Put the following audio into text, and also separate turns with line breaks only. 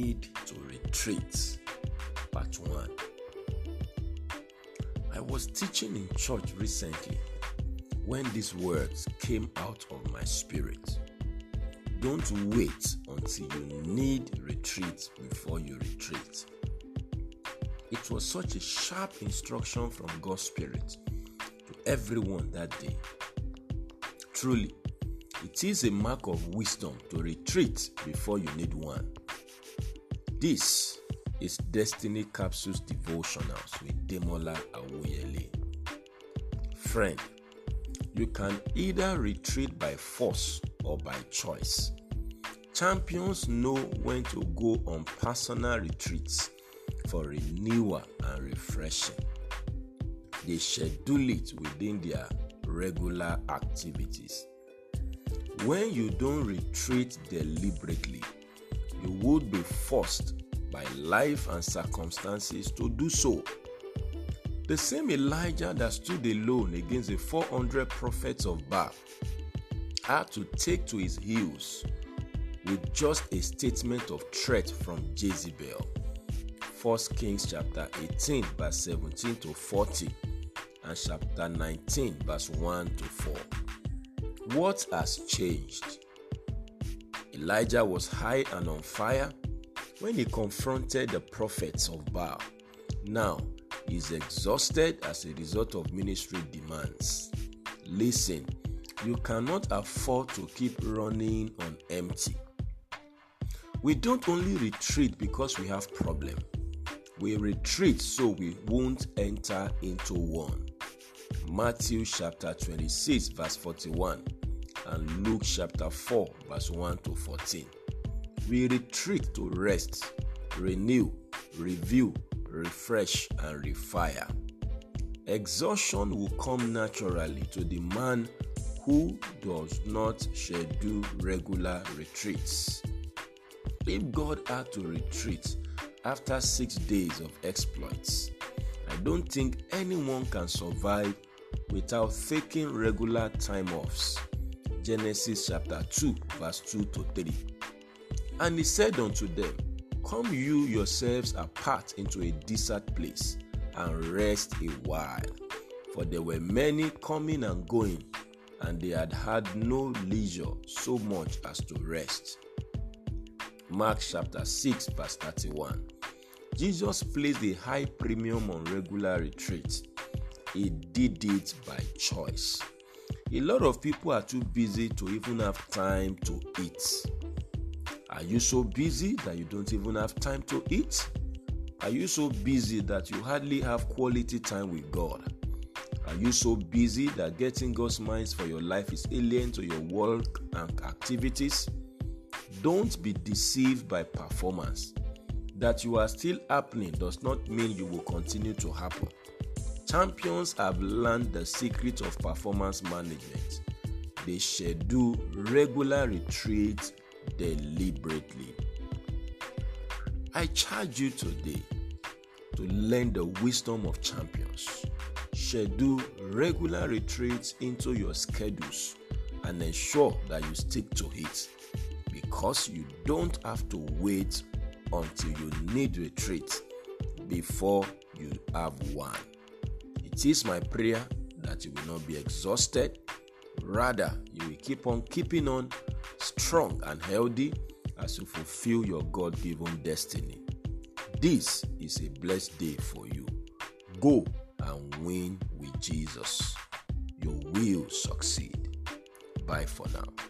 To retreat, Part 1. I was teaching in church recently when these words came out of my spirit. Don't wait until you need retreat before you retreat. It was such a sharp instruction from God's Spirit to everyone that day. Truly, it is a mark of wisdom to retreat before you need one. This is Destiny Capsules Devotionals with Demola Awoyele. Friend, you can either retreat by force or by choice. Champions know when to go on personal retreats for renewal and refreshing. They schedule it within their regular activities. When you don't retreat deliberately, you would be forced by life and circumstances to do so. The same Elijah that stood alone against the 400 prophets of Baal had to take to his heels with just a statement of threat from Jezebel. 1 Kings chapter 18 verse 17 to 40 and chapter 19 verse 1 to 4. What has changed? Elijah was high and on fire when he confronted the prophets of Baal. Now is exhausted as a result of ministry demands. Listen, you cannot afford to keep running on empty. We don't only retreat because we have problem. We retreat so we won't enter into one. Matthew chapter 26 verse 41 and Luke chapter 4, verse 1 to 14. We retreat to rest, renew, review, refresh, and refire. Exhaustion will come naturally to the man who does not schedule regular retreats. If God had to retreat after six days of exploits, I don't think anyone can survive without taking regular time offs Genesis chapter 2, verse 2 to 3. And he said unto them, Come you yourselves apart into a desert place and rest a while. For there were many coming and going, and they had had no leisure so much as to rest. Mark chapter 6, verse 31. Jesus placed a high premium on regular retreat. He did it by choice. A lot of people are too busy to even have time to eat. Are you so busy that you don't even have time to eat? Are you so busy that you hardly have quality time with God? Are you so busy that getting God's minds for your life is alien to your work and activities? Don't be deceived by performance. That you are still happening does not mean you will continue to happen. Champions have learned the secret of performance management. They schedule regular retreats deliberately. I charge you today to learn the wisdom of champions. Schedule regular retreats into your schedules and ensure that you stick to it because you don't have to wait until you need retreat before you have one. It is my prayer that you will not be exhausted. Rather, you will keep on keeping on strong and healthy as you fulfill your God given destiny. This is a blessed day for you. Go and win with Jesus. You will succeed. Bye for now.